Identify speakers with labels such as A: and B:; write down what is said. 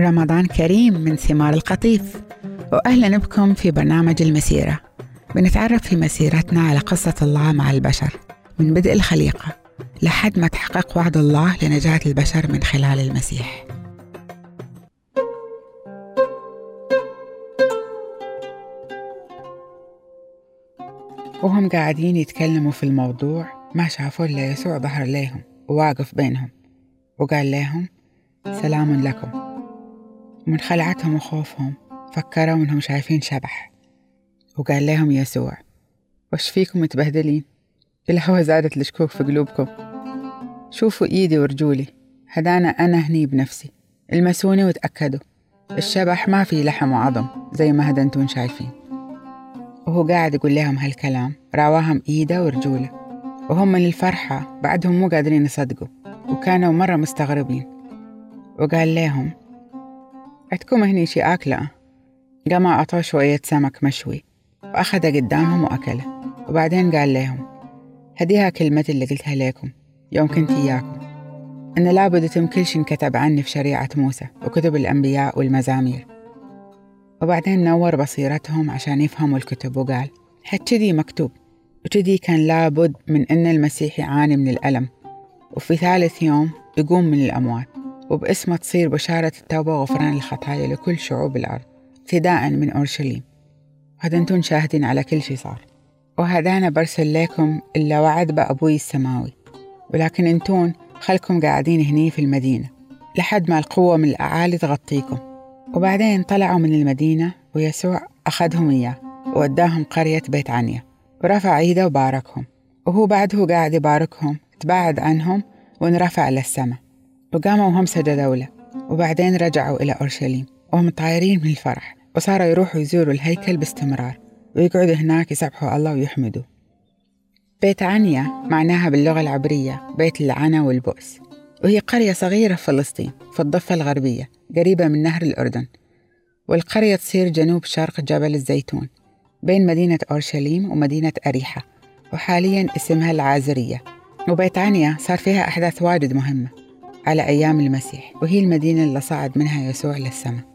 A: رمضان كريم من ثمار القطيف. وأهلا بكم في برنامج المسيرة. بنتعرف في مسيرتنا على قصة الله مع البشر من بدء الخليقة لحد ما تحقق وعد الله لنجاة البشر من خلال المسيح. وهم قاعدين يتكلموا في الموضوع ما شافوا إلا يسوع ظهر ليهم وواقف بينهم وقال لهم سلام لكم. ومن خلعتهم وخوفهم فكروا إنهم شايفين شبح وقال لهم يسوع وش فيكم متبهدلين؟ الهوى زادت الشكوك في قلوبكم. شوفوا إيدي ورجولي هدانا أنا هني بنفسي. المسوني وتأكدوا الشبح ما فيه لحم وعظم زي ما هدا انتون شايفين. وهو قاعد يقول لهم هالكلام راواهم إيده ورجوله وهم من الفرحة بعدهم مو قادرين يصدقوا وكانوا مرة مستغربين. وقال لهم عندكم هني شي أكلة؟ قام أعطوه شوية سمك مشوي. وأخذه قدامهم وأكله. وبعدين قال لهم هديها كلمتي اللي قلتها لكم يوم كنت إياكم. أن لابد يتم كل شيء انكتب عني في شريعة موسى وكتب الأنبياء والمزامير. وبعدين نور بصيرتهم عشان يفهموا الكتب وقال كذي مكتوب. وكذي كان لابد من أن المسيح يعاني من الألم. وفي ثالث يوم يقوم من الأموات. وباسمه تصير بشارة التوبة وغفران الخطايا لكل شعوب الأرض ابتداء من أورشليم. هذا أنتم شاهدين على كل شي صار. وهذا أنا برسل لكم إلا وعد بأبوي السماوي. ولكن أنتون خلكم قاعدين هني في المدينة لحد ما القوة من الأعالي تغطيكم. وبعدين طلعوا من المدينة ويسوع أخذهم إياه ووداهم قرية بيت عنيا. ورفع إيده وباركهم. وهو بعد هو قاعد يباركهم تباعد عنهم وانرفع للسماء. وقاموا وهم سجدوا له وبعدين رجعوا إلى أورشليم وهم طايرين من الفرح وصاروا يروحوا يزوروا الهيكل باستمرار ويقعدوا هناك يسبحوا الله ويحمدوا. بيت عنيا معناها باللغة العبرية بيت العنا والبؤس وهي قرية صغيرة في فلسطين في الضفة الغربية قريبة من نهر الأردن والقرية تصير جنوب شرق جبل الزيتون بين مدينة أورشليم ومدينة أريحة وحاليا اسمها العازرية وبيت عنيا صار فيها أحداث واجد مهمة. على أيام المسيح. وهي المدينة اللي صعد منها يسوع للسماء.